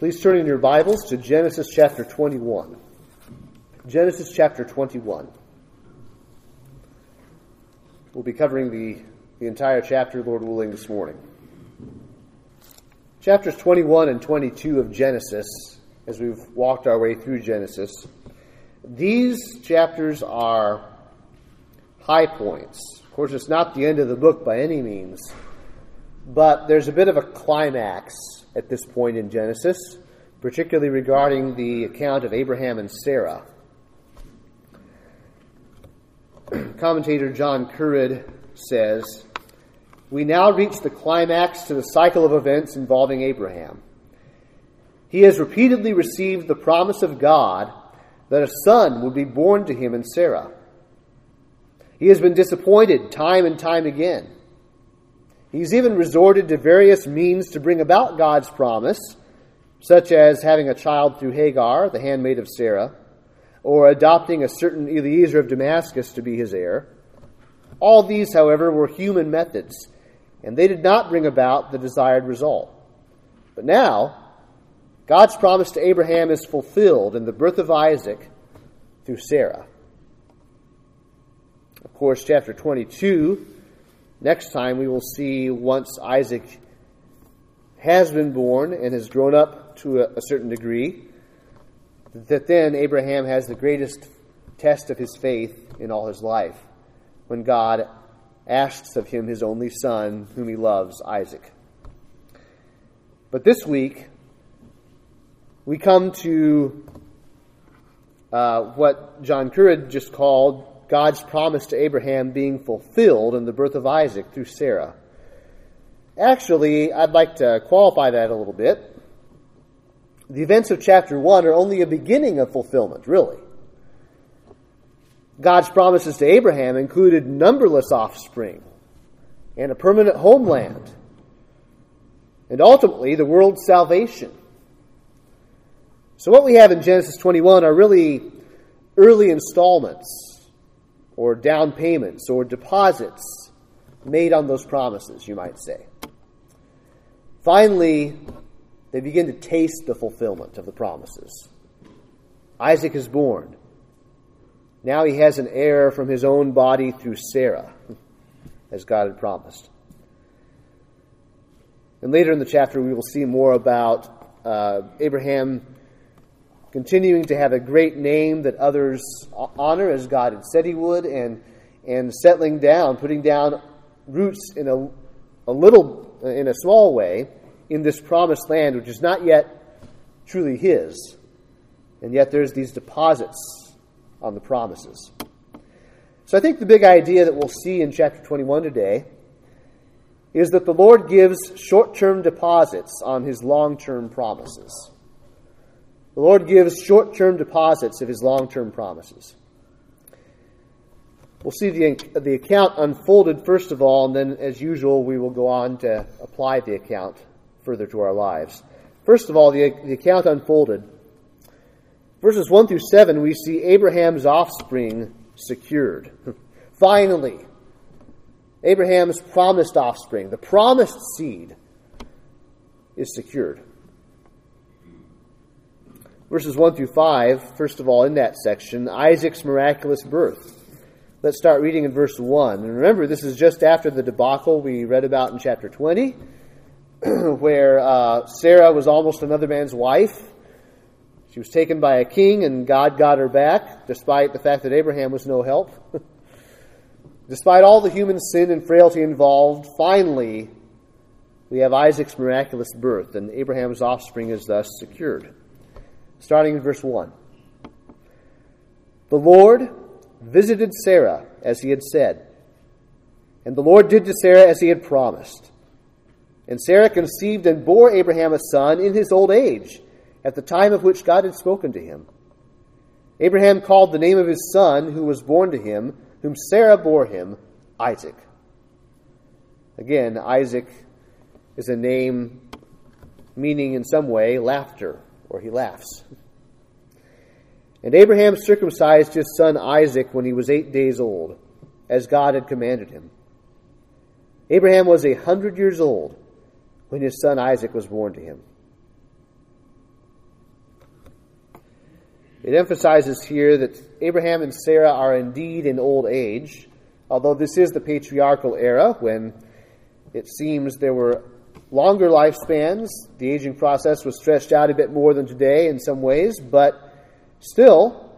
Please turn in your Bibles to Genesis chapter 21. Genesis chapter 21. We'll be covering the, the entire chapter, Lord willing, this morning. Chapters 21 and 22 of Genesis, as we've walked our way through Genesis, these chapters are high points. Of course, it's not the end of the book by any means, but there's a bit of a climax at this point in Genesis, particularly regarding the account of Abraham and Sarah. Commentator John Currid says, We now reach the climax to the cycle of events involving Abraham. He has repeatedly received the promise of God that a son would be born to him and Sarah. He has been disappointed time and time again. He's even resorted to various means to bring about God's promise, such as having a child through Hagar, the handmaid of Sarah, or adopting a certain Eliezer of Damascus to be his heir. All these, however, were human methods, and they did not bring about the desired result. But now, God's promise to Abraham is fulfilled in the birth of Isaac through Sarah. Of course, chapter 22 Next time, we will see once Isaac has been born and has grown up to a, a certain degree, that then Abraham has the greatest test of his faith in all his life when God asks of him his only son, whom he loves, Isaac. But this week, we come to uh, what John Currid just called God's promise to Abraham being fulfilled in the birth of Isaac through Sarah. Actually, I'd like to qualify that a little bit. The events of chapter 1 are only a beginning of fulfillment, really. God's promises to Abraham included numberless offspring and a permanent homeland, and ultimately the world's salvation. So, what we have in Genesis 21 are really early installments or down payments or deposits made on those promises, you might say. Finally, they begin to taste the fulfillment of the promises. Isaac is born. Now he has an heir from his own body through Sarah, as God had promised. And later in the chapter, we will see more about uh, Abraham continuing to have a great name that others honor as God had said he would, and, and settling down, putting down roots in a, a little, in a small way, in this promised land, which is not yet truly his. And yet there's these deposits on the promises. So I think the big idea that we'll see in chapter 21 today is that the Lord gives short term deposits on his long term promises. The Lord gives short term deposits of his long term promises. We'll see the, the account unfolded first of all, and then, as usual, we will go on to apply the account further to our lives. First of all, the, the account unfolded. Verses 1 through 7, we see Abraham's offspring secured. Finally, Abraham's promised offspring, the promised seed, is secured verses 1 through 5, first of all, in that section, Isaac's miraculous birth. Let's start reading in verse 1. And remember, this is just after the debacle we read about in chapter 20, where uh, Sarah was almost another man's wife. She was taken by a king, and God got her back, despite the fact that Abraham was no help. despite all the human sin and frailty involved, finally, we have Isaac's miraculous birth, and Abraham's offspring is thus secured starting in verse 1. The Lord visited Sarah as he had said, and the Lord did to Sarah as he had promised. And Sarah conceived and bore Abraham a son in his old age, at the time of which God had spoken to him. Abraham called the name of his son, who was born to him, whom Sarah bore him, Isaac. Again, Isaac is a name meaning in some way laughter or he laughs. And Abraham circumcised his son Isaac when he was eight days old, as God had commanded him. Abraham was a hundred years old when his son Isaac was born to him. It emphasizes here that Abraham and Sarah are indeed in old age, although this is the patriarchal era when it seems there were longer lifespans. The aging process was stretched out a bit more than today in some ways, but still,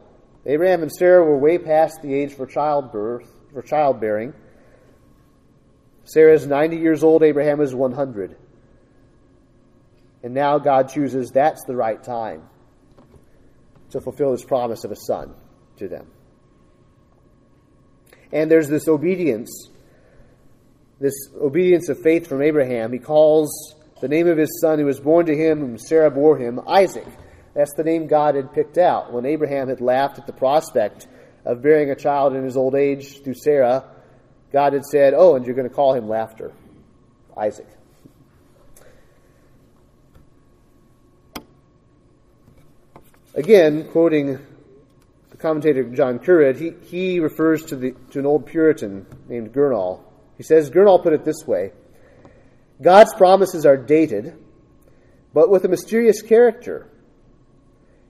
Abraham and Sarah were way past the age for childbirth, for childbearing. Sarah is 90 years old, Abraham is 100. And now God chooses that's the right time to fulfill his promise of a son to them. And there's this obedience, this obedience of faith from Abraham. He calls the name of his son who was born to him, whom Sarah bore him, Isaac. That's the name God had picked out. When Abraham had laughed at the prospect of bearing a child in his old age through Sarah, God had said, Oh, and you're going to call him laughter, Isaac. Again, quoting the commentator John Currid, he, he refers to, the, to an old Puritan named Gurnall. He says, Gurnall put it this way God's promises are dated, but with a mysterious character.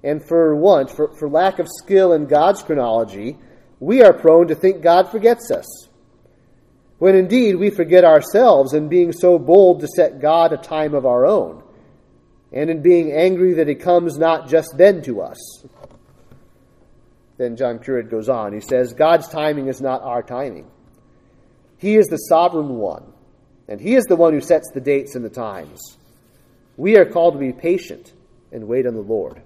And for want, for, for lack of skill in God's chronology, we are prone to think God forgets us. When indeed we forget ourselves in being so bold to set God a time of our own and in being angry that he comes not just then to us. Then John Currid goes on. He says, God's timing is not our timing. He is the sovereign one, and he is the one who sets the dates and the times. We are called to be patient and wait on the Lord.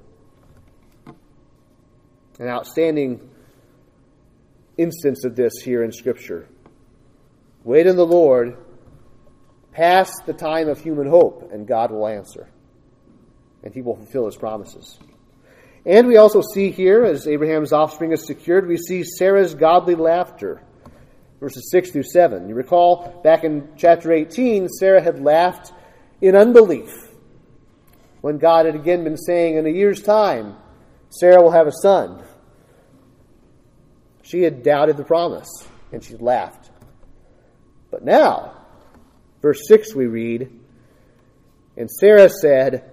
An outstanding instance of this here in Scripture. Wait on the Lord, past the time of human hope, and God will answer and he will fulfill his promises. And we also see here, as Abraham's offspring is secured, we see Sarah's godly laughter. Verses 6 through 7. You recall back in chapter 18, Sarah had laughed in unbelief when God had again been saying, In a year's time, Sarah will have a son. She had doubted the promise, and she laughed. But now, verse 6 we read, And Sarah said,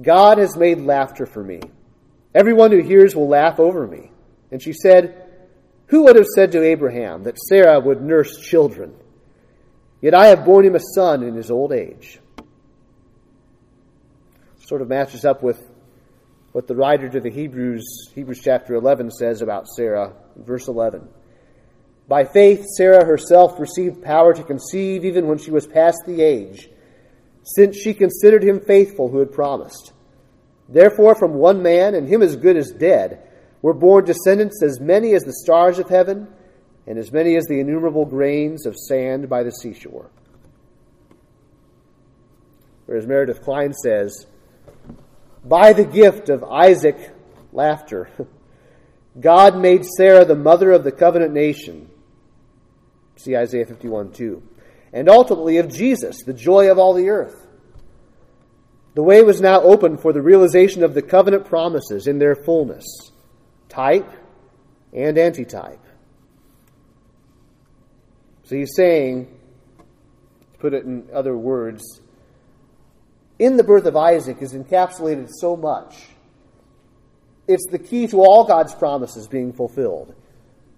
God has made laughter for me. Everyone who hears will laugh over me. And she said, Who would have said to Abraham that Sarah would nurse children? Yet I have borne him a son in his old age. Sort of matches up with what the writer to the Hebrews, Hebrews chapter 11, says about Sarah, verse 11. By faith, Sarah herself received power to conceive even when she was past the age since she considered him faithful who had promised. Therefore, from one man, and him as good as dead, were born descendants as many as the stars of heaven, and as many as the innumerable grains of sand by the seashore. Whereas Meredith Kline says, By the gift of Isaac, laughter, God made Sarah the mother of the covenant nation. See Isaiah 51 2 and ultimately of Jesus, the joy of all the earth. The way was now open for the realization of the covenant promises in their fullness, type and antitype. So he's saying, to put it in other words, in the birth of Isaac is encapsulated so much. It's the key to all God's promises being fulfilled,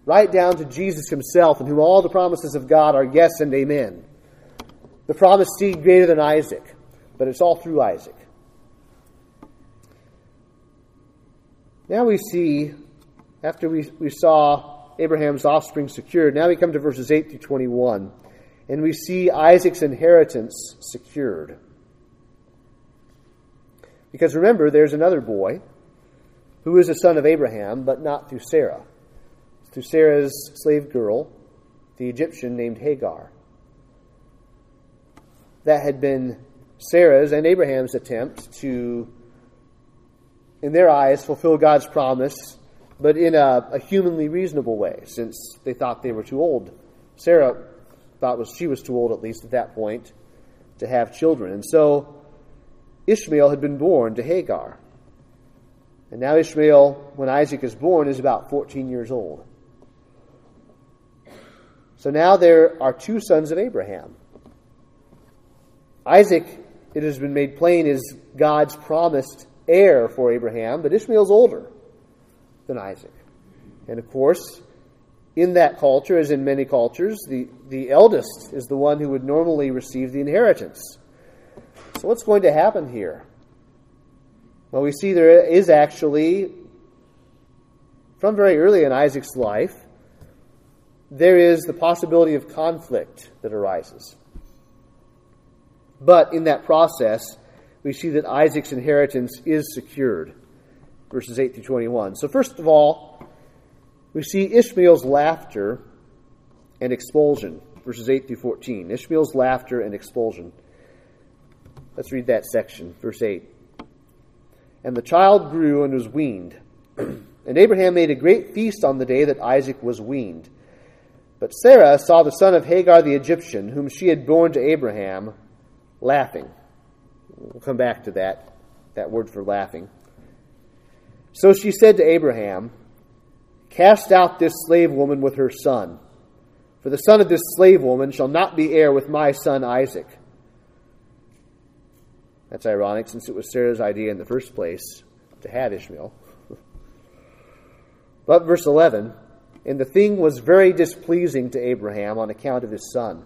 right down to Jesus himself, in whom all the promises of God are yes and amen the promised seed greater than Isaac, but it's all through Isaac. Now we see, after we, we saw Abraham's offspring secured, now we come to verses 8 through 21, and we see Isaac's inheritance secured. Because remember, there's another boy who is a son of Abraham, but not through Sarah. through Sarah's slave girl, the Egyptian named Hagar that had been Sarah's and Abraham's attempt to, in their eyes, fulfill God's promise, but in a, a humanly reasonable way, since they thought they were too old. Sarah thought was she was too old, at least at that point, to have children. And so Ishmael had been born to Hagar. And now Ishmael, when Isaac is born, is about 14 years old. So now there are two sons of Abraham. Isaac, it has been made plain, is God's promised heir for Abraham, but Ishmael's older. Than Isaac. And of course, in that culture, as in many cultures, the, the eldest is the one who would normally receive the inheritance. So, what's going to happen here? Well, we see there is actually, from very early in Isaac's life, there is the possibility of conflict that arises. But in that process, we see that Isaac's inheritance is secured. Verses 8 through 21. So, first of all, we see Ishmael's laughter and expulsion. Verses 8 through 14. Ishmael's laughter and expulsion. Let's read that section. Verse 8. And the child grew and was weaned. and Abraham made a great feast on the day that Isaac was weaned. But Sarah saw the son of Hagar the Egyptian, whom she had borne to Abraham, laughing. We'll come back to that, that word for laughing. So she said to Abraham, Cast out this slave woman with her son, for the son of this slave woman shall not be heir with my son Isaac. That's ironic since it was Sarah's idea in the first place to have Ishmael. but verse 11, and the thing was very displeasing to Abraham on account of his son.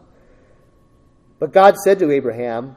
But God said to Abraham,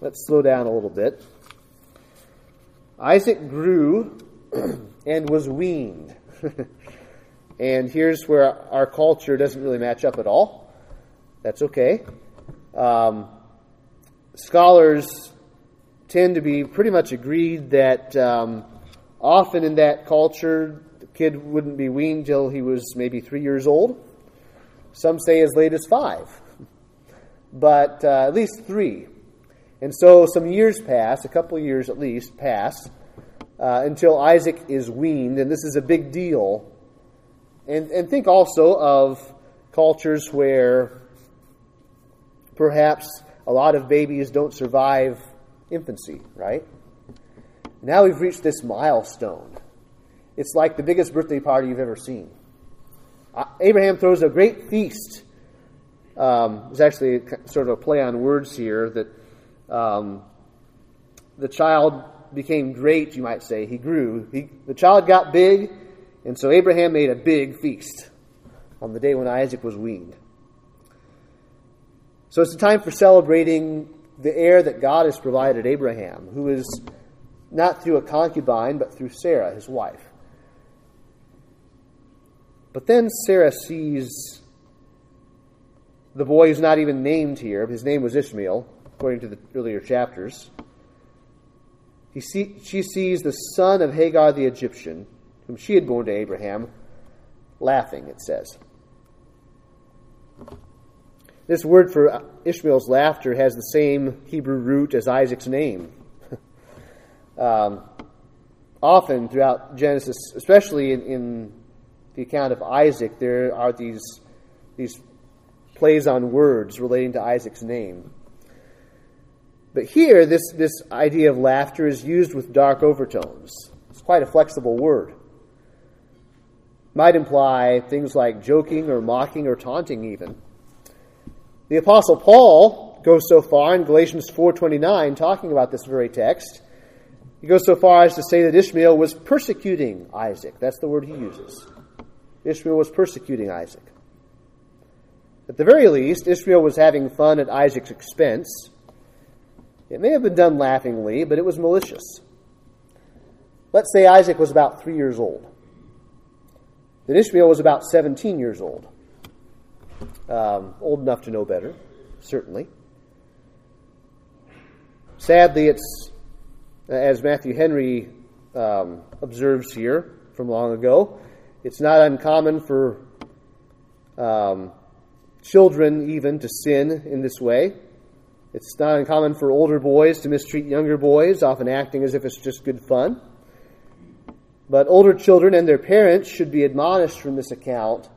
Let's slow down a little bit. Isaac grew and was weaned. and here's where our culture doesn't really match up at all. That's okay. Um, scholars tend to be pretty much agreed that um, often in that culture, the kid wouldn't be weaned till he was maybe three years old. Some say as late as five, but uh, at least three. And so some years pass, a couple years at least pass, uh, until Isaac is weaned, and this is a big deal. And, and think also of cultures where perhaps a lot of babies don't survive infancy, right? Now we've reached this milestone. It's like the biggest birthday party you've ever seen. Uh, Abraham throws a great feast. Um, it's actually sort of a play on words here that um, the child became great, you might say. He grew. He, the child got big, and so Abraham made a big feast on the day when Isaac was weaned. So it's a time for celebrating the heir that God has provided Abraham, who is not through a concubine, but through Sarah, his wife. But then Sarah sees the boy who's not even named here. His name was Ishmael, according to the earlier chapters. He see, she sees the son of Hagar the Egyptian, whom she had borne to Abraham, laughing, it says. This word for Ishmael's laughter has the same Hebrew root as Isaac's name. um, often throughout Genesis, especially in, in the account of Isaac, there are these, these plays on words relating to Isaac's name. But here, this, this idea of laughter is used with dark overtones. It's quite a flexible word. Might imply things like joking or mocking or taunting even. The apostle Paul goes so far in Galatians 4:29 talking about this very text. He goes so far as to say that Ishmael was persecuting Isaac. That's the word he uses. Ishmael was persecuting Isaac. At the very least, Ishmael was having fun at Isaac's expense. It may have been done laughingly, but it was malicious. Let's say Isaac was about three years old. Then Ishmael was about 17 years old. Um, old enough to know better, certainly. Sadly, it's, as Matthew Henry um, observes here from long ago, it's not uncommon for um, children even to sin in this way. It's not uncommon for older boys to mistreat younger boys, often acting as if it's just good fun. But older children and their parents should be admonished from this account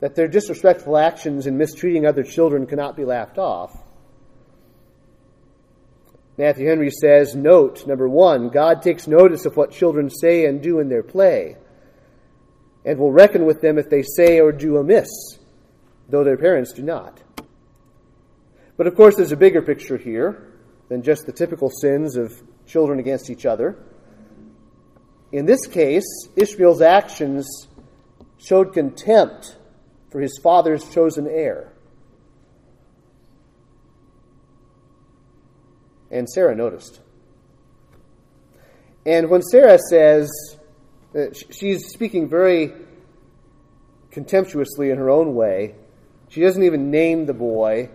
that their disrespectful actions in mistreating other children cannot be laughed off. Matthew Henry says, Note, number one, God takes notice of what children say and do in their play, and will reckon with them if they say or do amiss, though their parents do not. But of course, there's a bigger picture here than just the typical sins of children against each other. In this case, Ishmael's actions showed contempt for his father's chosen heir. And Sarah noticed. And when Sarah says, that she's speaking very contemptuously in her own way, she doesn't even name the boy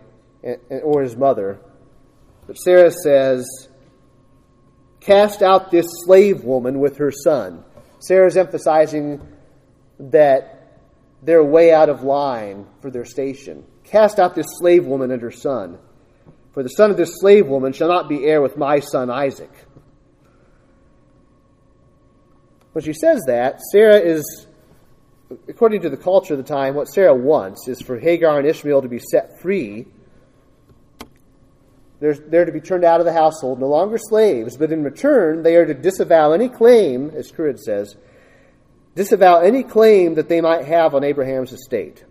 or his mother. But Sarah says, Cast out this slave woman with her son. Sarah's emphasizing that they're way out of line for their station. Cast out this slave woman and her son. For the son of this slave woman shall not be heir with my son Isaac. When she says that, Sarah is, according to the culture of the time, what Sarah wants is for Hagar and Ishmael to be set free. They're, they're to be turned out of the household, no longer slaves, but in return, they are to disavow any claim, as Currid says, disavow any claim that they might have on Abraham's estate.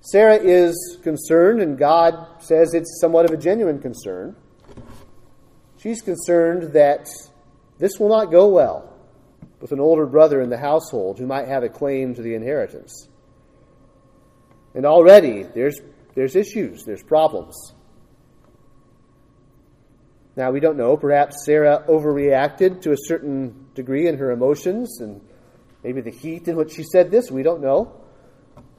Sarah is concerned, and God says it's somewhat of a genuine concern. She's concerned that this will not go well with an older brother in the household who might have a claim to the inheritance. And already there's, there's issues, there's problems. Now, we don't know. Perhaps Sarah overreacted to a certain degree in her emotions and maybe the heat in which she said this. We don't know.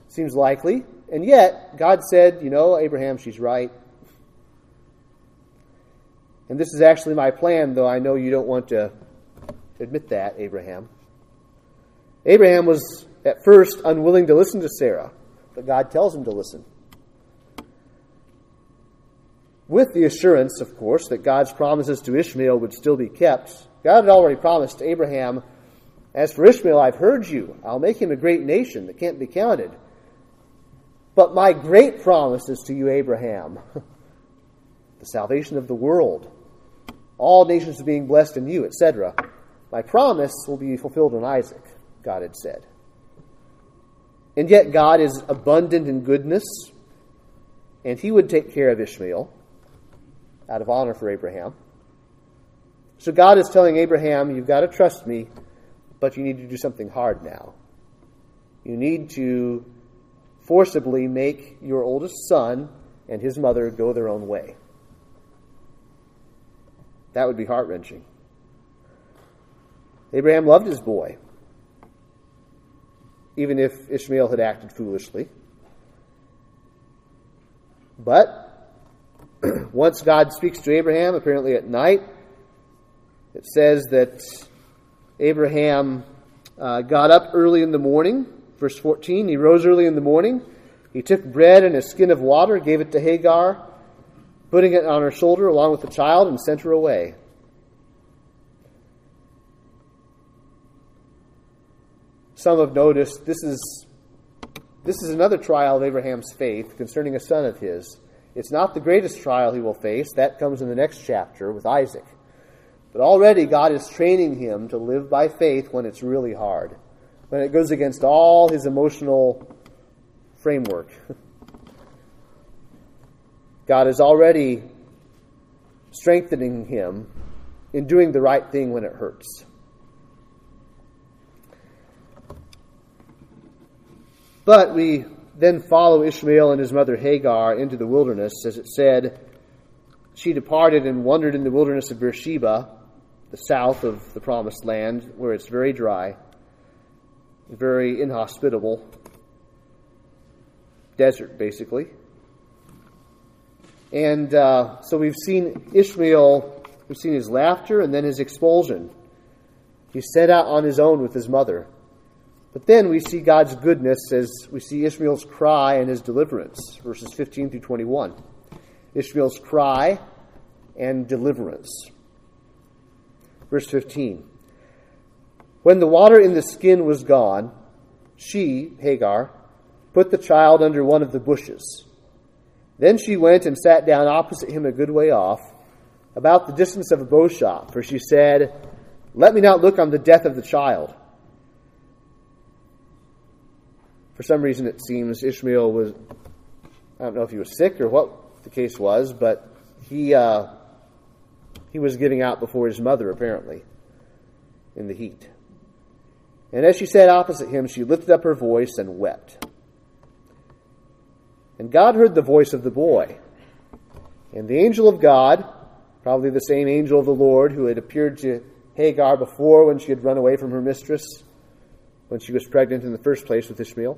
Seems likely. And yet, God said, you know, Abraham, she's right. And this is actually my plan, though I know you don't want to admit that, Abraham. Abraham was at first unwilling to listen to Sarah, but God tells him to listen. With the assurance, of course, that God's promises to Ishmael would still be kept. God had already promised Abraham, As for Ishmael, I've heard you. I'll make him a great nation that can't be counted. But my great promise is to you, Abraham the salvation of the world, all nations being blessed in you, etc. My promise will be fulfilled in Isaac, God had said. And yet, God is abundant in goodness, and He would take care of Ishmael out of honor for Abraham. So, God is telling Abraham, You've got to trust me, but you need to do something hard now. You need to forcibly make your oldest son and his mother go their own way. That would be heart wrenching. Abraham loved his boy, even if Ishmael had acted foolishly. But once God speaks to Abraham, apparently at night, it says that Abraham uh, got up early in the morning Verse 14 He rose early in the morning. He took bread and a skin of water, gave it to Hagar, putting it on her shoulder along with the child, and sent her away. Some have noticed this is, this is another trial of Abraham's faith concerning a son of his. It's not the greatest trial he will face. That comes in the next chapter with Isaac. But already God is training him to live by faith when it's really hard when it goes against all his emotional framework. God is already strengthening him in doing the right thing when it hurts. But we then follow Ishmael and his mother Hagar into the wilderness, as it said, she departed and wandered in the wilderness of Beersheba, the south of the promised land, where it's very dry very inhospitable desert, basically. And uh, so we've seen Ishmael, we've seen his laughter and then his expulsion. He set out on his own with his mother. But then we see God's goodness as we see Ishmael's cry and his deliverance, verses 15 through 21. Ishmael's cry and deliverance. Verse 15. When the water in the skin was gone, she, Hagar, put the child under one of the bushes. Then she went and sat down opposite him a good way off, about the distance of a bow shot, for she said, Let me not look on the death of the child. For some reason, it seems Ishmael was, I don't know if he was sick or what the case was, but he, uh, he was getting out before his mother, apparently, in the heat. And as she sat opposite him, she lifted up her voice and wept. And God heard the voice of the boy. And the angel of God, probably the same angel of the Lord who had appeared to Hagar before when she had run away from her mistress, when she was pregnant in the first place with Ishmael.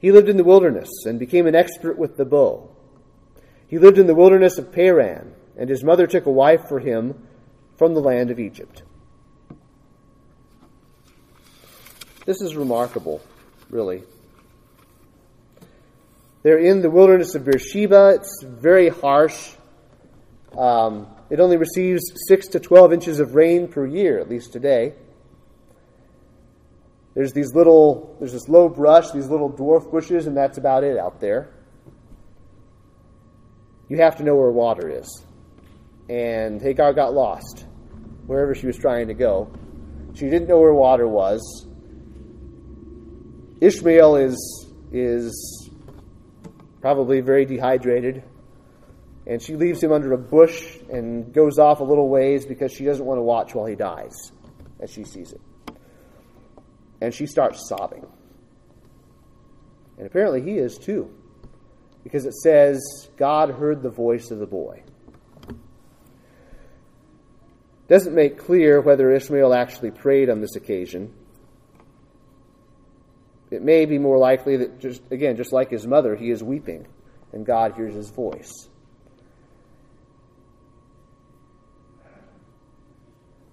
He lived in the wilderness and became an expert with the bow. He lived in the wilderness of Paran and his mother took a wife for him from the land of Egypt. This is remarkable, really. They're in the wilderness of Beersheba. It's very harsh. Um, it only receives 6 to 12 inches of rain per year, at least today. There's these little, there's this low brush, these little dwarf bushes, and that's about it out there. You have to know where water is and Hagar got lost wherever she was trying to go. She didn't know where water was. Ishmael is is probably very dehydrated, and she leaves him under a bush and goes off a little ways because she doesn't want to watch while he dies, as she sees it. And she starts sobbing. And apparently he is too, because it says God heard the voice of the boy doesn't make clear whether Ishmael actually prayed on this occasion. It may be more likely that, just again, just like his mother, he is weeping and God hears his voice.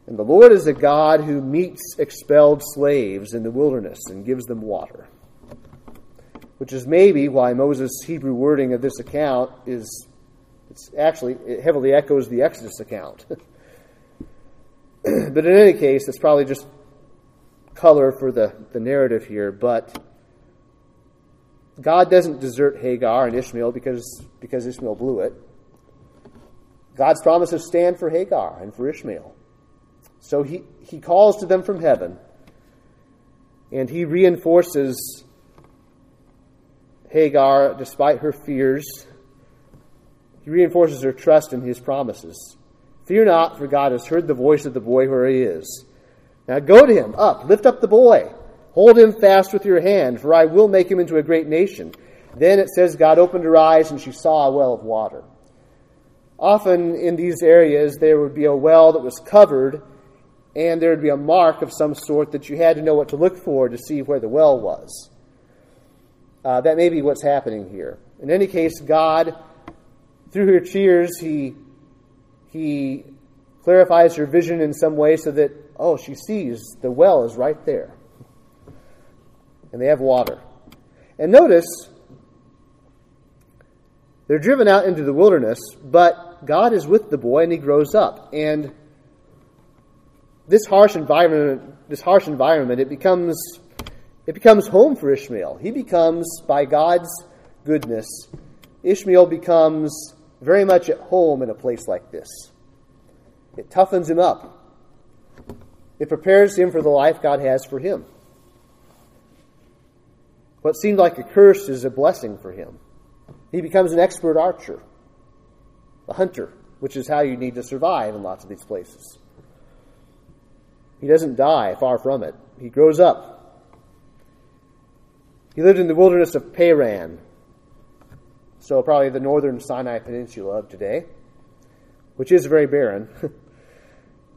And the Lord is a God who meets expelled slaves in the wilderness and gives them water. Which is maybe why Moses' Hebrew wording of this account is it's actually it heavily echoes the Exodus account. but in any case, it's probably just color for the, the narrative here. But God doesn't desert Hagar and Ishmael because, because Ishmael blew it. God's promises stand for Hagar and for Ishmael. So he, he calls to them from heaven, and he reinforces Hagar despite her fears. He reinforces her trust in his promises. Fear not, for God has heard the voice of the boy where he is. Now go to him, up, lift up the boy. Hold him fast with your hand, for I will make him into a great nation. Then it says God opened her eyes and she saw a well of water. Often in these areas, there would be a well that was covered, and there would be a mark of some sort that you had to know what to look for to see where the well was. Uh, that may be what's happening here. In any case, God, through her tears, He he clarifies her vision in some way so that, oh, she sees the well is right there. And they have water. And notice, they're driven out into the wilderness, but God is with the boy and he grows up. And this harsh environment, this harsh environment, it becomes it becomes home for Ishmael. He becomes, by God's goodness, Ishmael becomes very much at home in a place like this. It toughens him up. It prepares him for the life God has for him. What seemed like a curse is a blessing for him. He becomes an expert archer, a hunter, which is how you need to survive in lots of these places. He doesn't die, far from it. He grows up. He lived in the wilderness of Paran, so probably the northern Sinai Peninsula of today, which is very barren.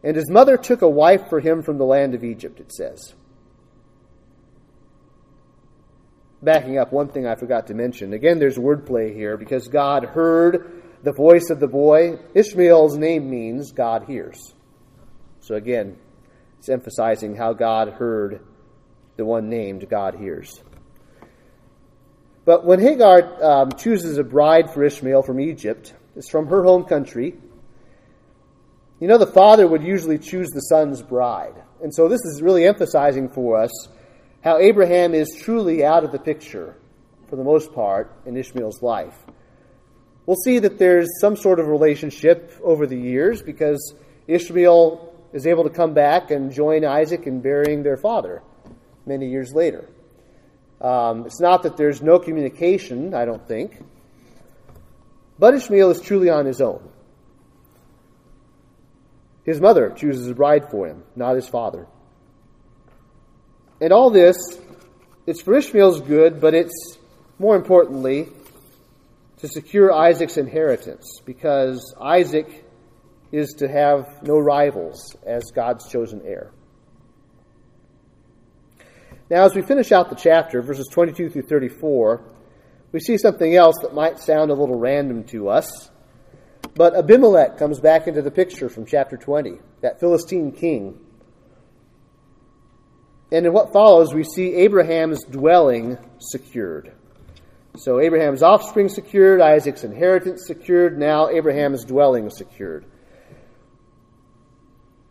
And his mother took a wife for him from the land of Egypt, it says. Backing up, one thing I forgot to mention. Again, there's wordplay here because God heard the voice of the boy. Ishmael's name means God hears. So again, it's emphasizing how God heard the one named God hears. But when Hagar um, chooses a bride for Ishmael from Egypt, it's from her home country. You know, the father would usually choose the son's bride. And so this is really emphasizing for us how Abraham is truly out of the picture, for the most part, in Ishmael's life. We'll see that there's some sort of relationship over the years because Ishmael is able to come back and join Isaac in burying their father many years later. Um, it's not that there's no communication, I don't think, but Ishmael is truly on his own. His mother chooses a bride for him, not his father. And all this, it's for Ishmael's good, but it's more importantly to secure Isaac's inheritance, because Isaac is to have no rivals as God's chosen heir. Now, as we finish out the chapter, verses 22 through 34, we see something else that might sound a little random to us. But Abimelech comes back into the picture from chapter 20, that Philistine king and in what follows, we see Abraham's dwelling secured. So Abraham's offspring secured, Isaac's inheritance secured, now Abraham's dwelling secured.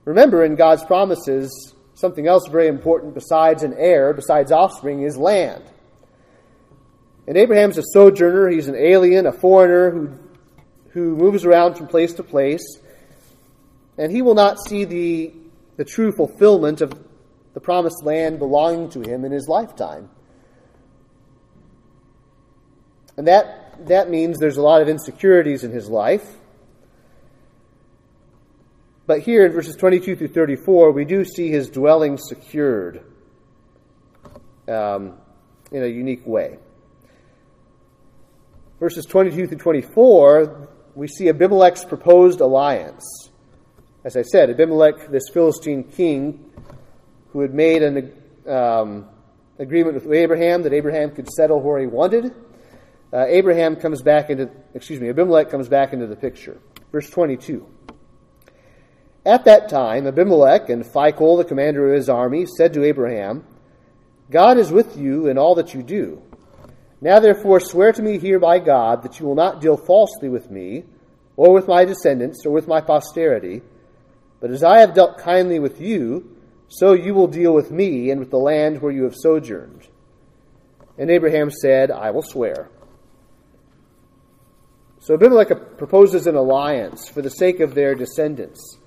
Remember, in God's promises, something else very important besides an heir, besides offspring, is land. And Abraham's a sojourner, he's an alien, a foreigner who, who moves around from place to place. And he will not see the, the true fulfillment of the promised land belonging to him in his lifetime. And that, that means there's a lot of insecurities in his life. But here in verses 22 through 34, we do see his dwelling secured um, in a unique way. Verses 22 through 24, we see Abimelech's proposed alliance. As I said, Abimelech, this Philistine king, who had made an um, agreement with Abraham that Abraham could settle where he wanted. Uh, Abraham comes back into, excuse me, Abimelech comes back into the picture. Verse 22. At that time, Abimelech and Phicol, the commander of his army, said to Abraham, God is with you in all that you do. Now therefore swear to me here by God that you will not deal falsely with me, or with my descendants, or with my posterity, but as I have dealt kindly with you, so you will deal with me and with the land where you have sojourned. And Abraham said, I will swear. So Abimelech proposes an alliance for the sake of their descendants,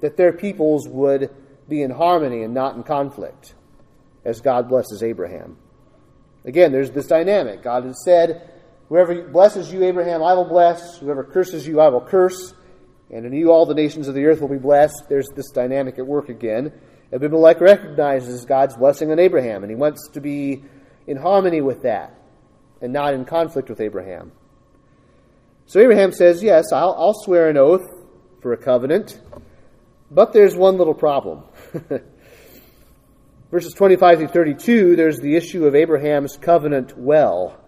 that their peoples would be in harmony and not in conflict, as God blesses Abraham. Again, there's this dynamic. God has said, Whoever blesses you, Abraham, I will bless. Whoever curses you, I will curse. And in you, all the nations of the earth will be blessed. There's this dynamic at work again. Abimelech recognizes God's blessing on Abraham, and he wants to be in harmony with that and not in conflict with Abraham. So Abraham says, Yes, I'll, I'll swear an oath for a covenant, but there's one little problem. Verses 25 through 32, there's the issue of Abraham's covenant well.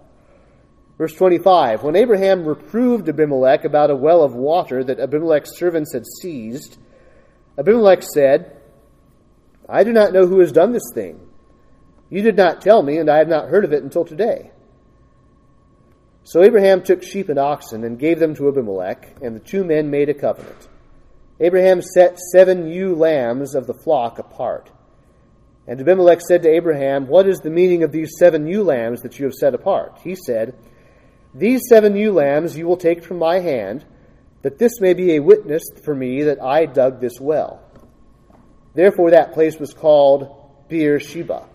Verse 25 When Abraham reproved Abimelech about a well of water that Abimelech's servants had seized, Abimelech said, I do not know who has done this thing. You did not tell me, and I have not heard of it until today. So Abraham took sheep and oxen and gave them to Abimelech, and the two men made a covenant. Abraham set seven ewe lambs of the flock apart. And Abimelech said to Abraham, What is the meaning of these seven ewe lambs that you have set apart? He said, These seven ewe lambs you will take from my hand, that this may be a witness for me that I dug this well. Therefore, that place was called Beer Sheba,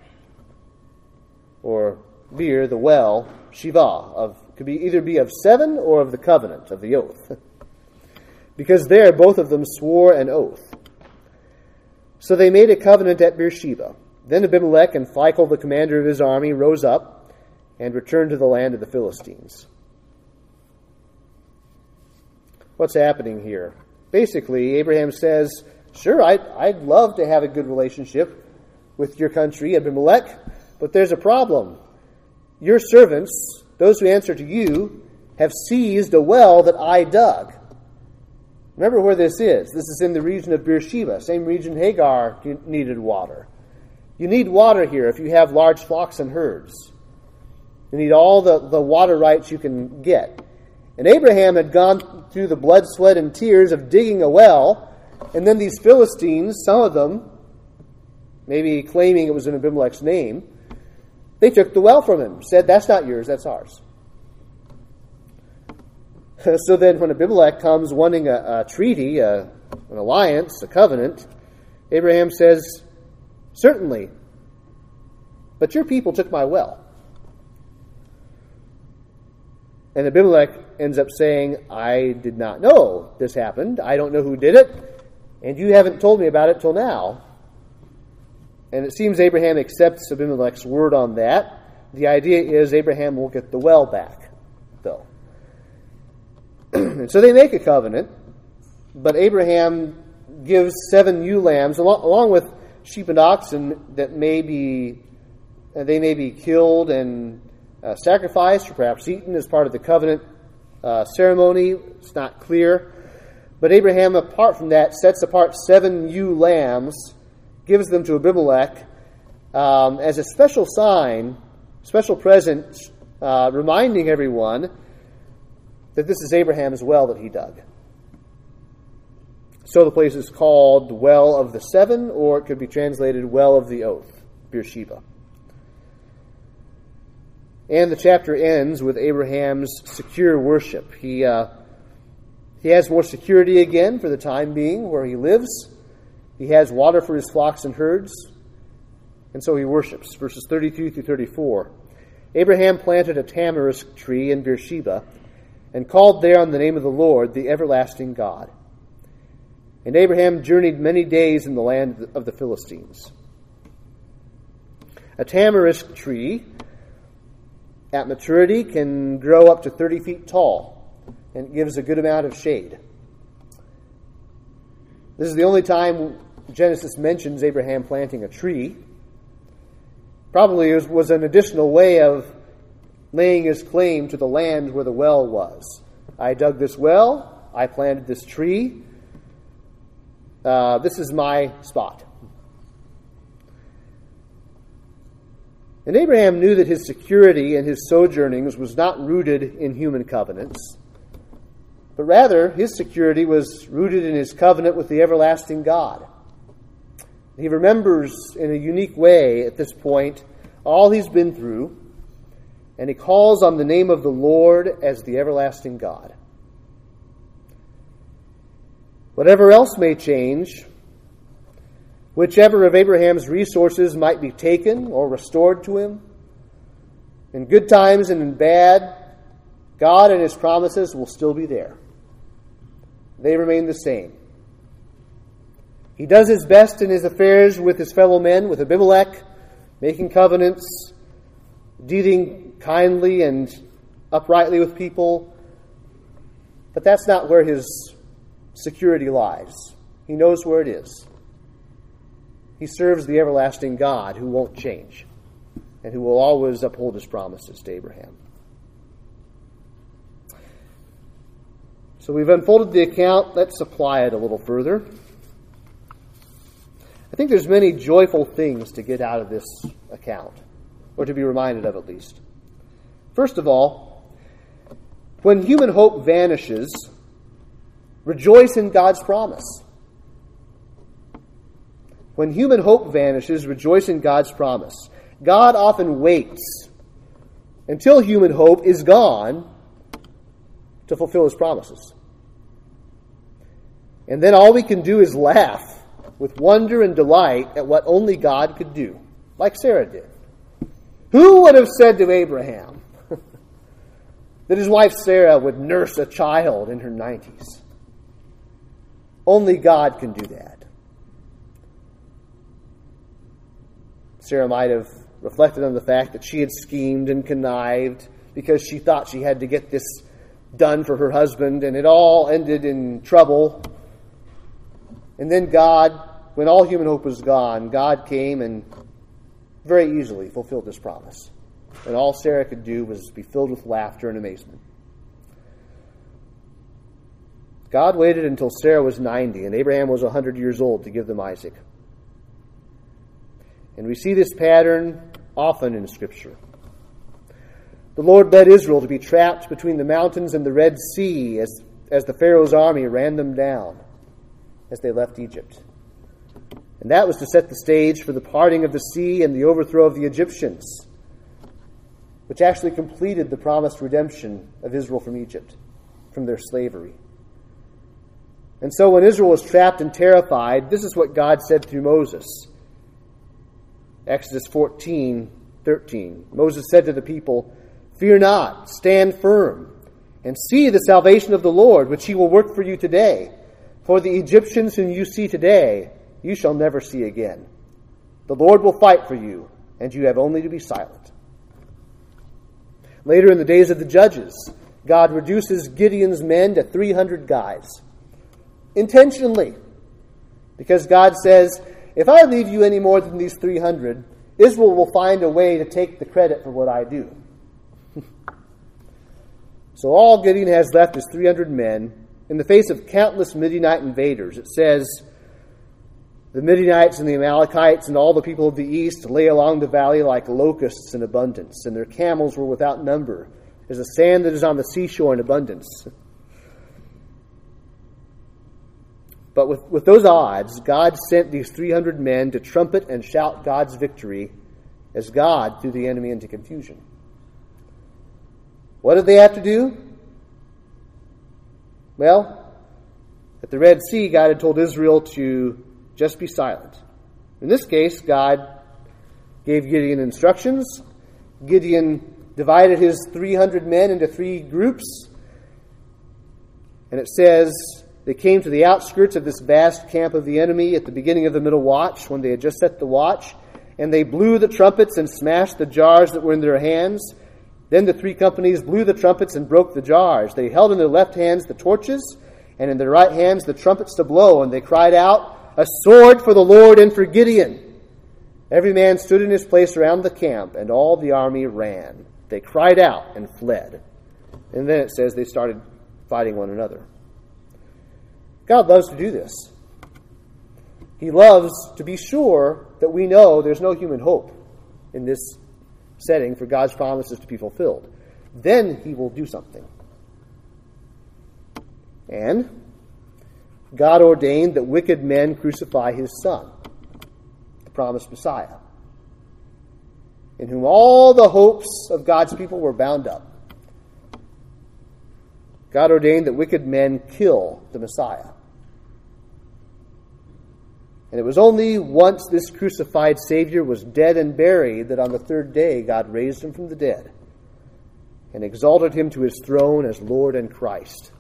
or Beer, the well, Shiva, of could be either be of seven or of the covenant of the oath, because there both of them swore an oath. So they made a covenant at Beersheba. Then Abimelech and Phicol, the commander of his army, rose up and returned to the land of the Philistines. What's happening here? Basically, Abraham says, Sure, I'd, I'd love to have a good relationship with your country, Abimelech, but there's a problem. Your servants, those who answer to you, have seized a well that I dug. Remember where this is. This is in the region of Beersheba, same region Hagar needed water. You need water here if you have large flocks and herds. You need all the, the water rights you can get. And Abraham had gone through the blood, sweat, and tears of digging a well, and then these Philistines, some of them, maybe claiming it was in Abimelech's name, they took the well from him, said, That's not yours, that's ours. so then, when Abimelech comes wanting a, a treaty, a, an alliance, a covenant, Abraham says, Certainly, but your people took my well. And Abimelech ends up saying, I did not know this happened. I don't know who did it. And you haven't told me about it till now. And it seems Abraham accepts Abimelech's word on that. The idea is Abraham will get the well back. And so they make a covenant, but Abraham gives seven ewe lambs, along with sheep and oxen, that may be, they may be killed and uh, sacrificed or perhaps eaten as part of the covenant uh, ceremony. It's not clear. But Abraham, apart from that, sets apart seven ewe lambs, gives them to Abimelech um, as a special sign, special present, uh, reminding everyone that this is Abraham's well that he dug. So the place is called Well of the Seven, or it could be translated Well of the Oath, Beersheba. And the chapter ends with Abraham's secure worship. He, uh, he has more security again for the time being where he lives. He has water for his flocks and herds. And so he worships. Verses 32 through 34. Abraham planted a tamarisk tree in Beersheba and called there on the name of the Lord, the everlasting God. And Abraham journeyed many days in the land of the Philistines. A tamarisk tree at maturity can grow up to 30 feet tall and it gives a good amount of shade. This is the only time Genesis mentions Abraham planting a tree. Probably was an additional way of laying his claim to the land where the well was. I dug this well, I planted this tree. Uh, this is my spot. And Abraham knew that his security and his sojournings was not rooted in human covenants, but rather his security was rooted in his covenant with the everlasting God. He remembers in a unique way at this point all he's been through, and he calls on the name of the Lord as the everlasting God. Whatever else may change, Whichever of Abraham's resources might be taken or restored to him, in good times and in bad, God and his promises will still be there. They remain the same. He does his best in his affairs with his fellow men, with Abimelech, making covenants, dealing kindly and uprightly with people. But that's not where his security lies. He knows where it is. He serves the everlasting God who won't change and who will always uphold his promises to Abraham. So we've unfolded the account. Let's apply it a little further. I think there's many joyful things to get out of this account, or to be reminded of at least. First of all, when human hope vanishes, rejoice in God's promise. When human hope vanishes, rejoice in God's promise. God often waits until human hope is gone to fulfill his promises. And then all we can do is laugh with wonder and delight at what only God could do, like Sarah did. Who would have said to Abraham that his wife Sarah would nurse a child in her 90s? Only God can do that. Sarah might have reflected on the fact that she had schemed and connived because she thought she had to get this done for her husband, and it all ended in trouble. And then God, when all human hope was gone, God came and very easily fulfilled this promise. And all Sarah could do was be filled with laughter and amazement. God waited until Sarah was 90 and Abraham was 100 years old to give them Isaac. And we see this pattern often in Scripture. The Lord led Israel to be trapped between the mountains and the Red Sea as, as the Pharaoh's army ran them down as they left Egypt. And that was to set the stage for the parting of the sea and the overthrow of the Egyptians, which actually completed the promised redemption of Israel from Egypt, from their slavery. And so when Israel was trapped and terrified, this is what God said through Moses. Exodus 14, 13. Moses said to the people, Fear not, stand firm, and see the salvation of the Lord, which he will work for you today. For the Egyptians whom you see today, you shall never see again. The Lord will fight for you, and you have only to be silent. Later in the days of the judges, God reduces Gideon's men to 300 guys. Intentionally. Because God says, if I leave you any more than these 300, Israel will find a way to take the credit for what I do. so all Gideon has left is 300 men in the face of countless Midianite invaders. It says, the Midianites and the Amalekites and all the people of the east lay along the valley like locusts in abundance, and their camels were without number, as the sand that is on the seashore in abundance. But with, with those odds, God sent these 300 men to trumpet and shout God's victory as God threw the enemy into confusion. What did they have to do? Well, at the Red Sea, God had told Israel to just be silent. In this case, God gave Gideon instructions. Gideon divided his 300 men into three groups. And it says, they came to the outskirts of this vast camp of the enemy at the beginning of the middle watch, when they had just set the watch, and they blew the trumpets and smashed the jars that were in their hands. Then the three companies blew the trumpets and broke the jars. They held in their left hands the torches, and in their right hands the trumpets to blow, and they cried out, A sword for the Lord and for Gideon! Every man stood in his place around the camp, and all the army ran. They cried out and fled. And then it says they started fighting one another. God loves to do this. He loves to be sure that we know there's no human hope in this setting for God's promises to be fulfilled. Then He will do something. And God ordained that wicked men crucify His Son, the promised Messiah, in whom all the hopes of God's people were bound up. God ordained that wicked men kill the Messiah. And it was only once this crucified Savior was dead and buried that on the third day God raised him from the dead and exalted him to his throne as Lord and Christ.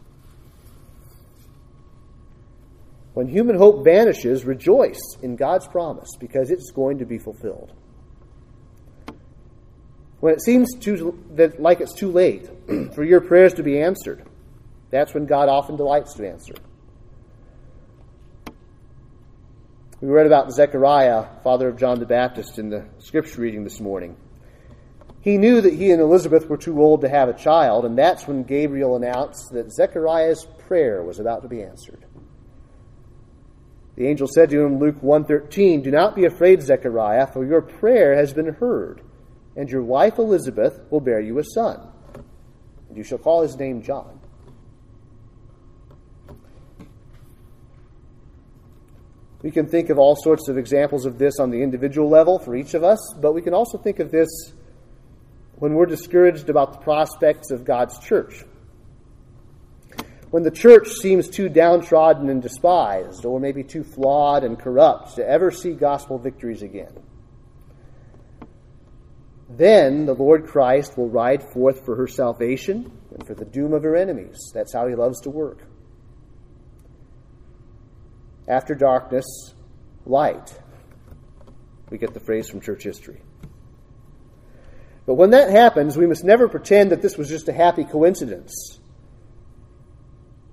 When human hope vanishes, rejoice in God's promise because it's going to be fulfilled. When it seems too, that, like it's too late for your prayers to be answered, that's when God often delights to answer. We read about Zechariah, father of John the Baptist, in the scripture reading this morning. He knew that he and Elizabeth were too old to have a child, and that's when Gabriel announced that Zechariah's prayer was about to be answered. The angel said to him, Luke 1:13, "Do not be afraid, Zechariah, for your prayer has been heard, and your wife Elizabeth will bear you a son, and you shall call his name John." We can think of all sorts of examples of this on the individual level for each of us, but we can also think of this when we're discouraged about the prospects of God's church. When the church seems too downtrodden and despised, or maybe too flawed and corrupt to ever see gospel victories again. Then the Lord Christ will ride forth for her salvation and for the doom of her enemies. That's how he loves to work after darkness, light. We get the phrase from church history. But when that happens, we must never pretend that this was just a happy coincidence.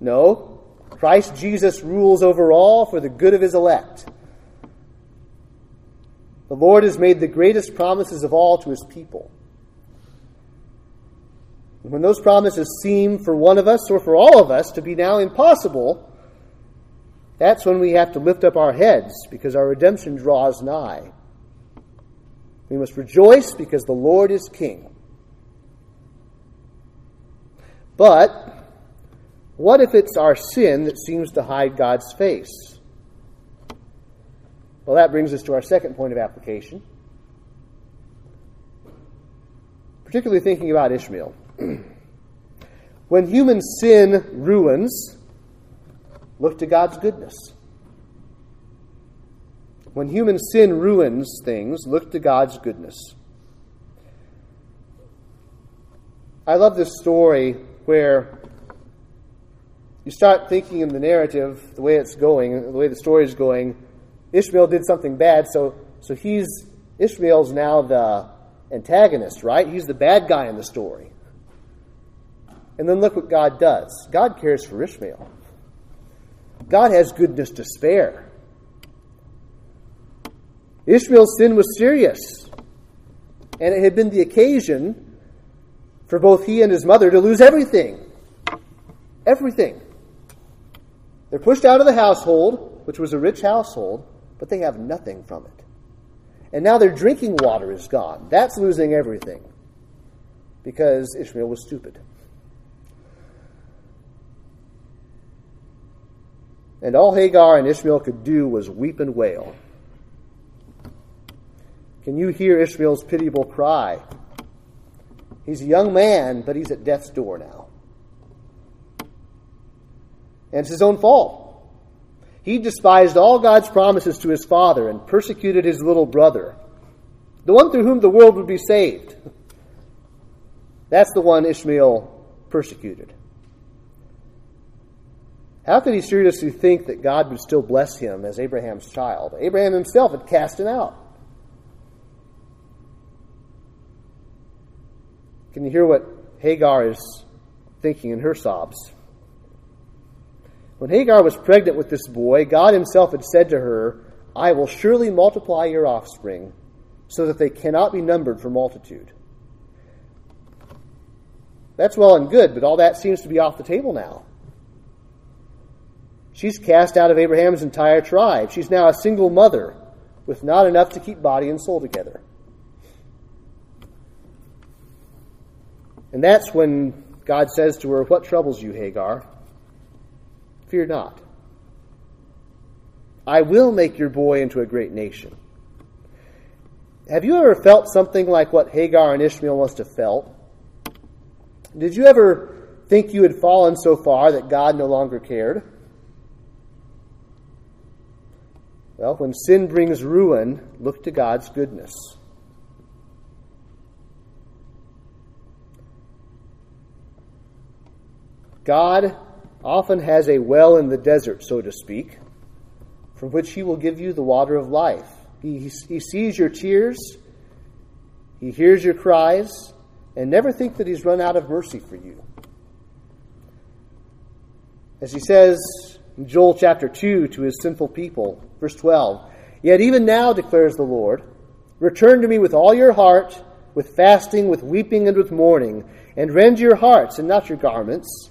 No, Christ Jesus rules over all for the good of his elect. The Lord has made the greatest promises of all to his people. And when those promises seem for one of us or for all of us to be now impossible, that's when we have to lift up our heads because our redemption draws nigh. We must rejoice because the Lord is King. But what if it's our sin that seems to hide God's face? Well, that brings us to our second point of application, particularly thinking about Ishmael. when human sin ruins, look to God's goodness. When human sin ruins things, look to God's goodness. I love this story where you start thinking in the narrative, the way it's going, the way the story is going, Ishmael did something bad, so so he's Ishmael's now the antagonist, right? He's the bad guy in the story. And then look what God does. God cares for Ishmael. God has goodness to spare. Ishmael's sin was serious, and it had been the occasion for both he and his mother to lose everything. Everything. They're pushed out of the household, which was a rich household, but they have nothing from it. And now their drinking water is gone. That's losing everything because Ishmael was stupid. And all Hagar and Ishmael could do was weep and wail. Can you hear Ishmael's pitiable cry? He's a young man, but he's at death's door now. And it's his own fault. He despised all God's promises to his father and persecuted his little brother, the one through whom the world would be saved. That's the one Ishmael persecuted. How could he seriously think that God would still bless him as Abraham's child? Abraham himself had cast him out. Can you hear what Hagar is thinking in her sobs? When Hagar was pregnant with this boy, God Himself had said to her, I will surely multiply your offspring, so that they cannot be numbered for multitude. That's well and good, but all that seems to be off the table now. She's cast out of Abraham's entire tribe. She's now a single mother with not enough to keep body and soul together. And that's when God says to her, What troubles you, Hagar? Fear not. I will make your boy into a great nation. Have you ever felt something like what Hagar and Ishmael must have felt? Did you ever think you had fallen so far that God no longer cared? Well, when sin brings ruin, look to God's goodness. God often has a well in the desert, so to speak, from which he will give you the water of life. He, he sees your tears, he hears your cries, and never think that he's run out of mercy for you. As he says in Joel chapter 2 to his sinful people, verse 12, Yet even now, declares the Lord, return to me with all your heart, with fasting, with weeping, and with mourning, and rend your hearts and not your garments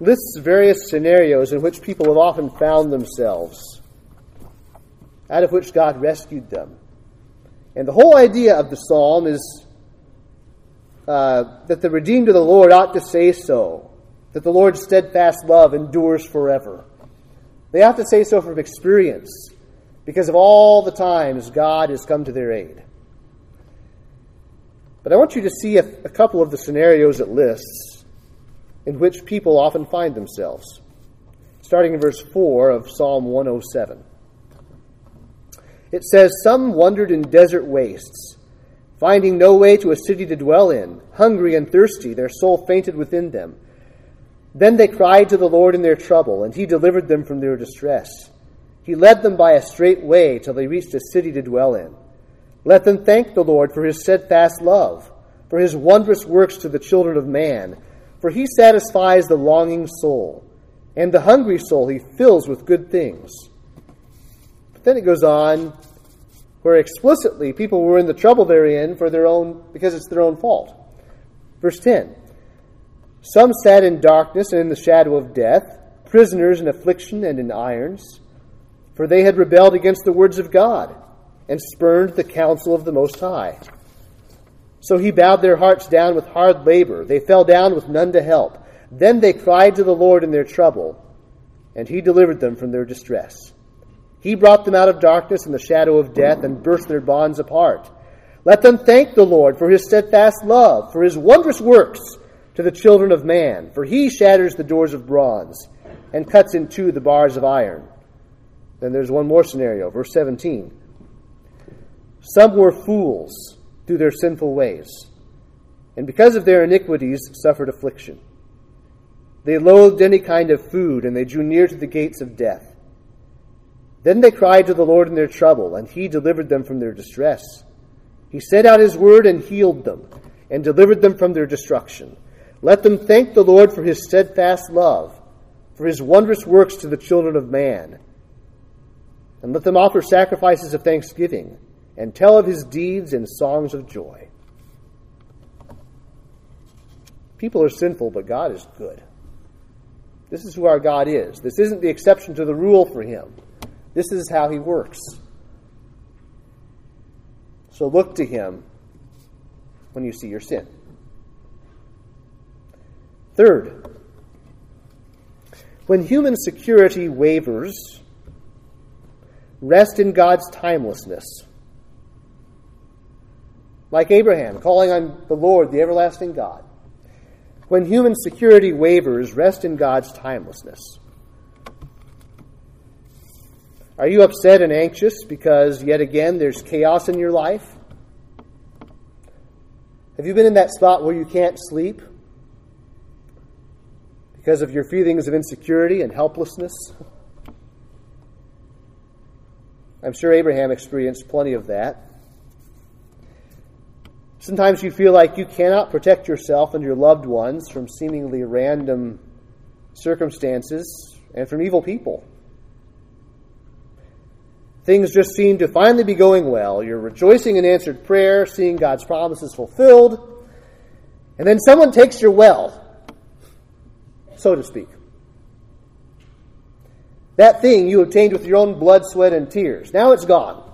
lists various scenarios in which people have often found themselves, out of which God rescued them. And the whole idea of the psalm is uh, that the redeemed of the Lord ought to say so, that the Lord's steadfast love endures forever. They ought to say so from experience, because of all the times God has come to their aid. But I want you to see a, a couple of the scenarios it lists in which people often find themselves. starting in verse 4 of Psalm 107. It says, Some wandered in desert wastes, finding no way to a city to dwell in. Hungry and thirsty, their soul fainted within them. Then they cried to the Lord in their trouble, and he delivered them from their distress. He led them by a straight way till they reached a city to dwell in. Let them thank the Lord for his steadfast love, for his wondrous works to the children of man. For he satisfies the longing soul, and the hungry soul he fills with good things. But then it goes on where explicitly people were in the trouble they're in for their own because it's their own fault. Verse 10. Some sat in darkness and in the shadow of death, prisoners in affliction and in irons, for they had rebelled against the words of God and spurned the counsel of the Most High. So he bowed their hearts down with hard labor. They fell down with none to help. Then they cried to the Lord in their trouble, and he delivered them from their distress. He brought them out of darkness and the shadow of death and burst their bonds apart. Let them thank the Lord for his steadfast love, for his wondrous works to the children of man. For he shatters the doors of bronze and cuts in two the bars of iron. Then there's one more scenario, verse 17. Some were fools through their sinful ways, and because of their iniquities suffered affliction. They loathed any kind of food, and they drew near to the gates of death. Then they cried to the Lord in their trouble, and he delivered them from their distress. He sent out his word and healed them, and delivered them from their destruction. Let them thank the Lord for his steadfast love, for his wondrous works to the children of man. And let them offer sacrifices of thanksgiving and tell of his deeds in songs of joy. People are sinful, but God is good. This is who our God is. This isn't the exception to the rule for him. This is how he works. So look to him when you see your sin. Third, when human security wavers, rest in God's timelessness like Abraham, calling on the Lord, the everlasting God. When human security wavers, rest in God's timelessness. Are you upset and anxious because yet again there's chaos in your life? Have you been in that spot where you can't sleep because of your feelings of insecurity and helplessness? I'm sure Abraham experienced plenty of that. Sometimes you feel like you cannot protect yourself and your loved ones from seemingly random circumstances and from evil people. Things just seem to finally be going well. You're rejoicing in answered prayer, seeing God's promises fulfilled, and then someone takes your well, so to speak. That thing you obtained with your own blood, sweat, and tears. Now it's gone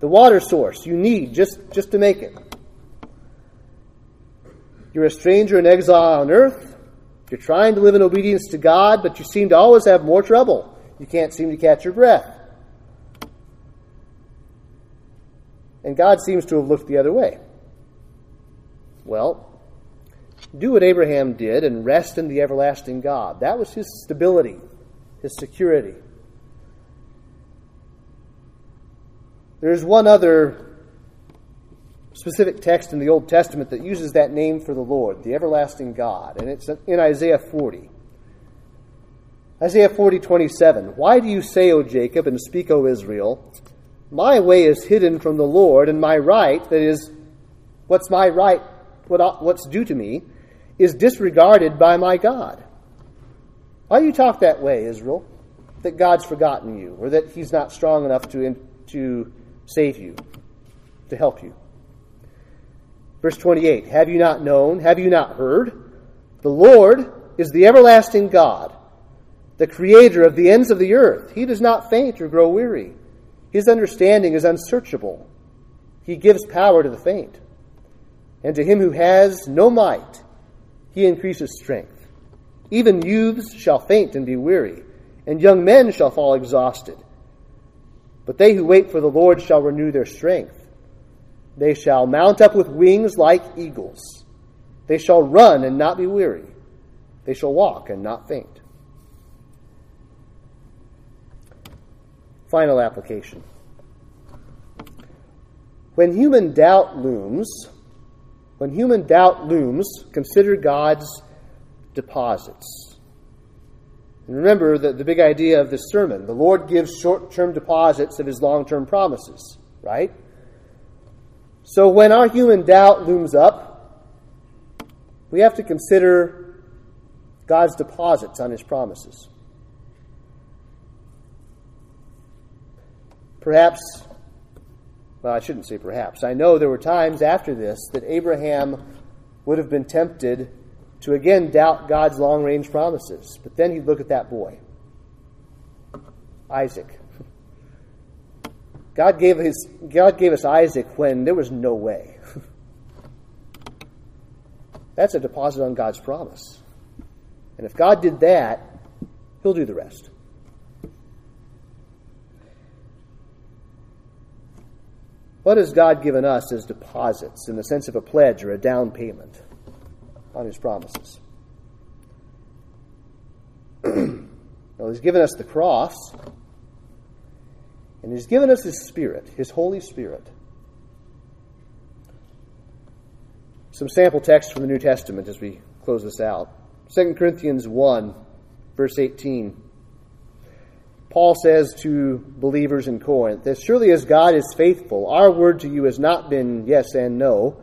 the water source you need just, just to make it. You're a stranger in exile on earth. You're trying to live in obedience to God, but you seem to always have more trouble. You can't seem to catch your breath. And God seems to have looked the other way. Well, do what Abraham did and rest in the everlasting God. That was his stability, his security. There's one other specific text in the Old Testament that uses that name for the Lord, the everlasting God, and it's in Isaiah 40. Isaiah 40, 27. Why do you say, O Jacob, and speak, O Israel, my way is hidden from the Lord, and my right, that is, what's my right, what, what's due to me, is disregarded by my God. Why do you talk that way, Israel? That God's forgotten you, or that He's not strong enough to, to save you, to help you. Verse 28 Have you not known? Have you not heard? The Lord is the everlasting God, the creator of the ends of the earth. He does not faint or grow weary. His understanding is unsearchable. He gives power to the faint. And to him who has no might, he increases strength. Even youths shall faint and be weary, and young men shall fall exhausted. But they who wait for the Lord shall renew their strength. They shall mount up with wings like eagles. They shall run and not be weary. They shall walk and not faint. Final application. When human doubt looms, when human doubt looms, consider God's deposits. And remember the, the big idea of this sermon the Lord gives short term deposits of his long term promises, right? So when our human doubt looms up, we have to consider God's deposits on his promises. Perhaps, well, I shouldn't say perhaps. I know there were times after this that Abraham would have been tempted to again doubt God's long range promises. But then he'd look at that boy, Isaac. God gave, his, God gave us Isaac when there was no way. That's a deposit on God's promise. And if God did that, He'll do the rest. What has God given us as deposits in the sense of a pledge or a down payment on His promises? well, He's given us the cross, and He's given us His Spirit, His Holy Spirit. Some sample text from the New Testament as we close this out. 2 Corinthians 1, verse 18. Paul says to believers in Corinth, As surely as God is faithful, our word to you has not been yes and no.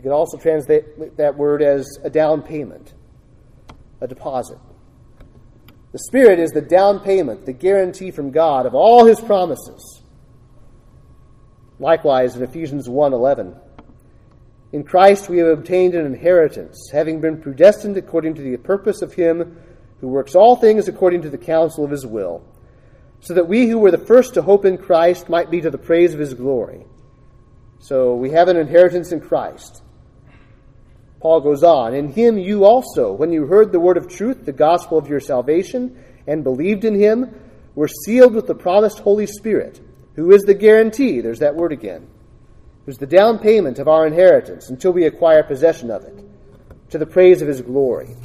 You can also translate that word as a down payment, a deposit. The Spirit is the down payment, the guarantee from God of all his promises. Likewise, in Ephesians 1:11, in Christ we have obtained an inheritance, having been predestined according to the purpose of him who works all things according to the counsel of his will so that we who were the first to hope in Christ might be to the praise of his glory. So we have an inheritance in Christ. Paul goes on, In him you also, when you heard the word of truth, the gospel of your salvation, and believed in him, were sealed with the promised Holy Spirit, who is the guarantee, there's that word again, who's the down payment of our inheritance until we acquire possession of it, to the praise of his glory.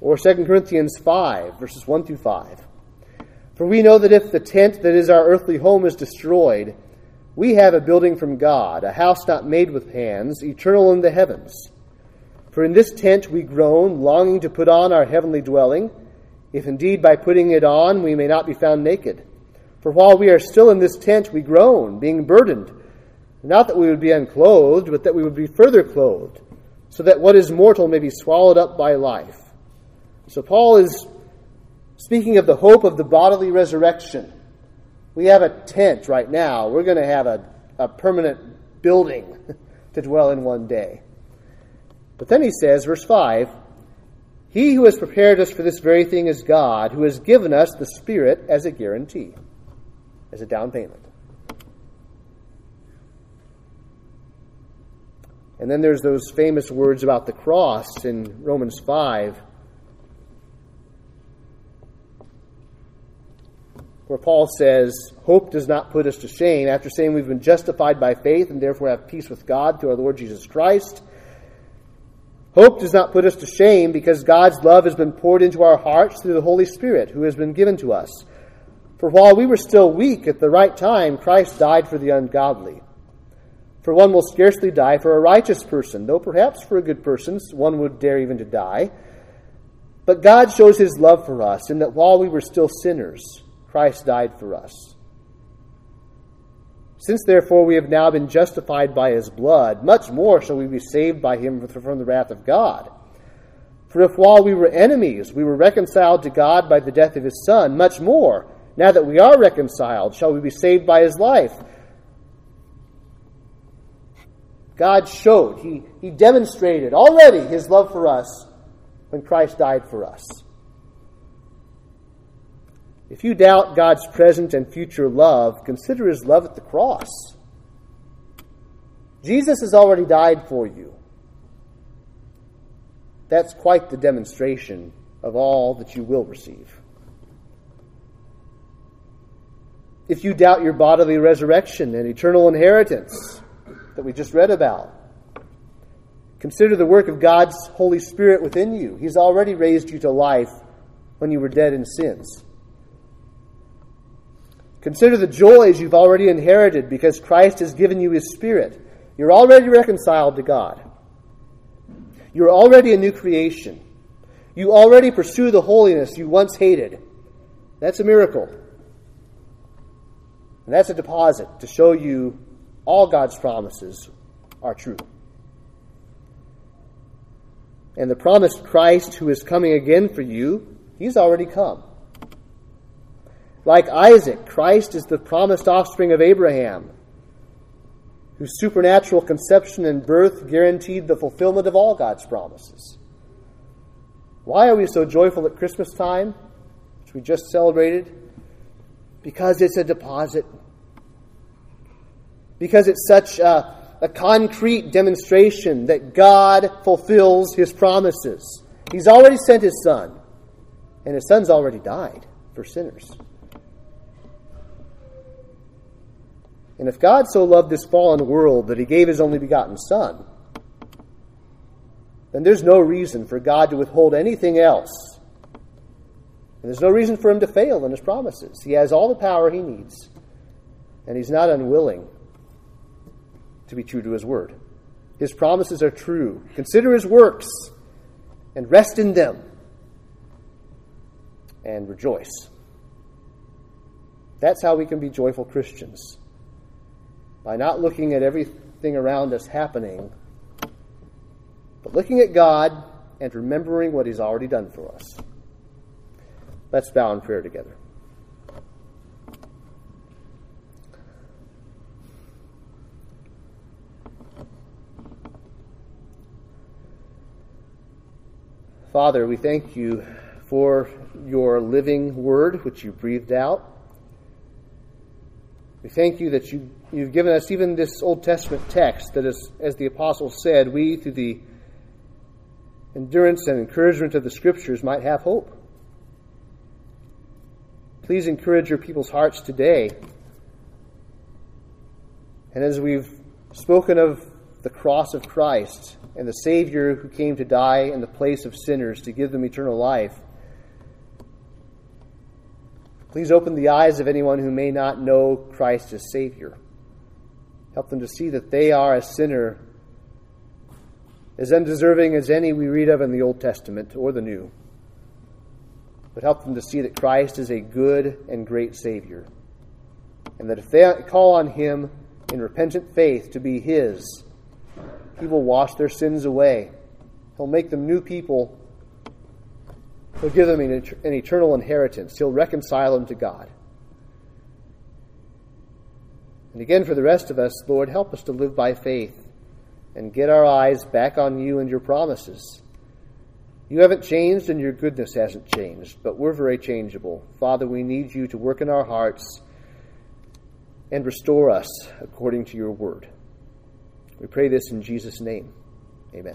Or 2 Corinthians 5, verses 1 through 5. For we know that if the tent that is our earthly home is destroyed, we have a building from God, a house not made with hands, eternal in the heavens. For in this tent we groan, longing to put on our heavenly dwelling, if indeed by putting it on we may not be found naked. For while we are still in this tent, we groan, being burdened, not that we would be unclothed, but that we would be further clothed, so that what is mortal may be swallowed up by life. So Paul is Speaking of the hope of the bodily resurrection, we have a tent right now. We're going to have a, a permanent building to dwell in one day. But then he says, verse 5 He who has prepared us for this very thing is God, who has given us the Spirit as a guarantee, as a down payment. And then there's those famous words about the cross in Romans 5 where Paul says, Hope does not put us to shame, after saying we've been justified by faith and therefore have peace with God through our Lord Jesus Christ. Hope does not put us to shame because God's love has been poured into our hearts through the Holy Spirit who has been given to us. For while we were still weak at the right time, Christ died for the ungodly. For one will scarcely die for a righteous person, though perhaps for a good person one would dare even to die. But God shows his love for us in that while we were still sinners, Christ died for us. Since therefore we have now been justified by his blood, much more shall we be saved by him from the wrath of God. For if while we were enemies we were reconciled to God by the death of his Son, much more, now that we are reconciled, shall we be saved by his life. God showed, he, he demonstrated already his love for us when Christ died for us. If you doubt God's present and future love, consider his love at the cross. Jesus has already died for you. That's quite the demonstration of all that you will receive. If you doubt your bodily resurrection and eternal inheritance that we just read about, consider the work of God's Holy Spirit within you. He's already raised you to life when you were dead in sins. Consider the joys you've already inherited because Christ has given you His Spirit. You're already reconciled to God. You're already a new creation. You already pursue the holiness you once hated. That's a miracle. And that's a deposit to show you all God's promises are true. And the promised Christ who is coming again for you, he's already come. Like Isaac, Christ is the promised offspring of Abraham, whose supernatural conception and birth guaranteed the fulfillment of all God's promises. Why are we so joyful at Christmas time, which we just celebrated? Because it's a deposit. Because it's such a, a concrete demonstration that God fulfills his promises. He's already sent his son, and his son's already died for sinners. And if God so loved this fallen world that he gave his only begotten Son, then there's no reason for God to withhold anything else. And there's no reason for him to fail in his promises. He has all the power he needs, and he's not unwilling to be true to his word. His promises are true. Consider his works and rest in them and rejoice. That's how we can be joyful Christians by not looking at everything around us happening, but looking at God and remembering what He's already done for us. Let's bow in prayer together. Father, we thank you for your living word which you breathed out. We thank you that you, you've given us even this Old Testament text that, is, as the apostle said, we, through the endurance and encouragement of the Scriptures, might have hope. Please encourage your people's hearts today. And as we've spoken of the cross of Christ and the Savior who came to die in the place of sinners to give them eternal life, Please open the eyes of anyone who may not know Christ as Savior. Help them to see that they are a sinner as undeserving as any we read of in the Old Testament or the New. But help them to see that Christ is a good and great Savior. And that if they call on Him in repentant faith to be His, He will wash their sins away. He'll make them new people He'll give them an eternal inheritance. He'll reconcile them to God. And again, for the rest of us, Lord, help us to live by faith and get our eyes back on you and your promises. You haven't changed and your goodness hasn't changed, but we're very changeable. Father, we need you to work in our hearts and restore us according to your word. We pray this in Jesus' name. Amen.